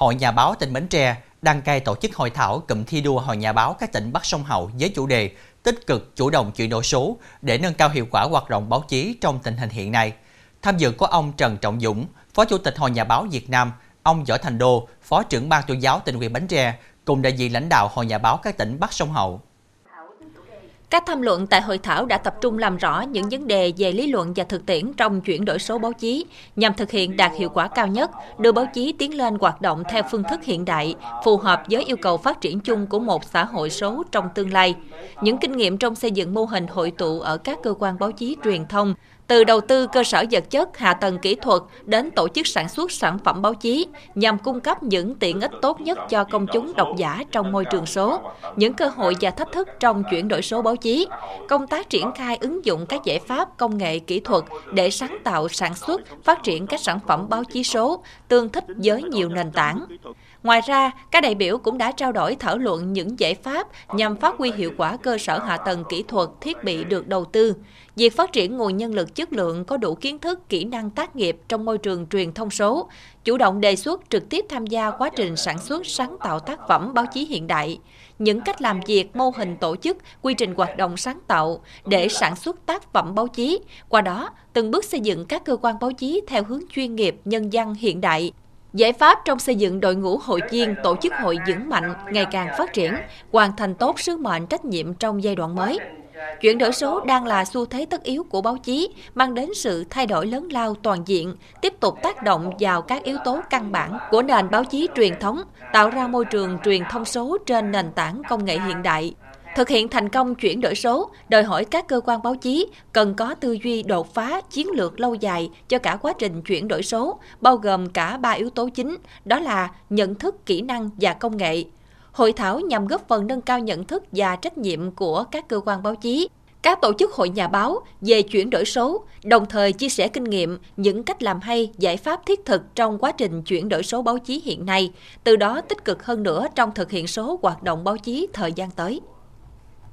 Hội Nhà báo tỉnh Bến Tre đăng cai tổ chức hội thảo cụm thi đua Hội Nhà báo các tỉnh Bắc sông Hậu với chủ đề tích cực chủ động chuyển đổi số để nâng cao hiệu quả hoạt động báo chí trong tình hình hiện nay. Tham dự có ông Trần Trọng Dũng, Phó Chủ tịch Hội Nhà báo Việt Nam, ông Võ Thành Đô, Phó trưởng ban tuyên giáo tỉnh ủy Bến Tre, cùng đại diện lãnh đạo Hội Nhà báo các tỉnh Bắc sông Hậu. Các tham luận tại hội thảo đã tập trung làm rõ những vấn đề về lý luận và thực tiễn trong chuyển đổi số báo chí, nhằm thực hiện đạt hiệu quả cao nhất, đưa báo chí tiến lên hoạt động theo phương thức hiện đại, phù hợp với yêu cầu phát triển chung của một xã hội số trong tương lai. Những kinh nghiệm trong xây dựng mô hình hội tụ ở các cơ quan báo chí truyền thông, từ đầu tư cơ sở vật chất, hạ tầng kỹ thuật đến tổ chức sản xuất sản phẩm báo chí nhằm cung cấp những tiện ích tốt nhất cho công chúng độc giả trong môi trường số, những cơ hội và thách thức trong chuyển đổi số báo chí, công tác triển khai ứng dụng các giải pháp công nghệ kỹ thuật để sáng tạo sản xuất, phát triển các sản phẩm báo chí số tương thích với nhiều nền tảng. Ngoài ra, các đại biểu cũng đã trao đổi thảo luận những giải pháp nhằm phát huy hiệu quả cơ sở hạ tầng kỹ thuật, thiết bị được đầu tư, việc phát triển nguồn nhân lực chất lượng có đủ kiến thức, kỹ năng tác nghiệp trong môi trường truyền thông số, chủ động đề xuất trực tiếp tham gia quá trình sản xuất sáng tạo tác phẩm báo chí hiện đại, những cách làm việc, mô hình tổ chức, quy trình hoạt động sáng tạo để sản xuất tác phẩm báo chí, qua đó từng bước xây dựng các cơ quan báo chí theo hướng chuyên nghiệp, nhân dân hiện đại, Giải pháp trong xây dựng đội ngũ hội viên, tổ chức hội vững mạnh, ngày càng phát triển, hoàn thành tốt sứ mệnh trách nhiệm trong giai đoạn mới. Chuyển đổi số đang là xu thế tất yếu của báo chí, mang đến sự thay đổi lớn lao toàn diện, tiếp tục tác động vào các yếu tố căn bản của nền báo chí truyền thống, tạo ra môi trường truyền thông số trên nền tảng công nghệ hiện đại, Thực hiện thành công chuyển đổi số, đòi hỏi các cơ quan báo chí cần có tư duy đột phá chiến lược lâu dài cho cả quá trình chuyển đổi số, bao gồm cả ba yếu tố chính, đó là nhận thức, kỹ năng và công nghệ. Hội thảo nhằm góp phần nâng cao nhận thức và trách nhiệm của các cơ quan báo chí, các tổ chức hội nhà báo về chuyển đổi số, đồng thời chia sẻ kinh nghiệm, những cách làm hay, giải pháp thiết thực trong quá trình chuyển đổi số báo chí hiện nay, từ đó tích cực hơn nữa trong thực hiện số hoạt động báo chí thời gian tới.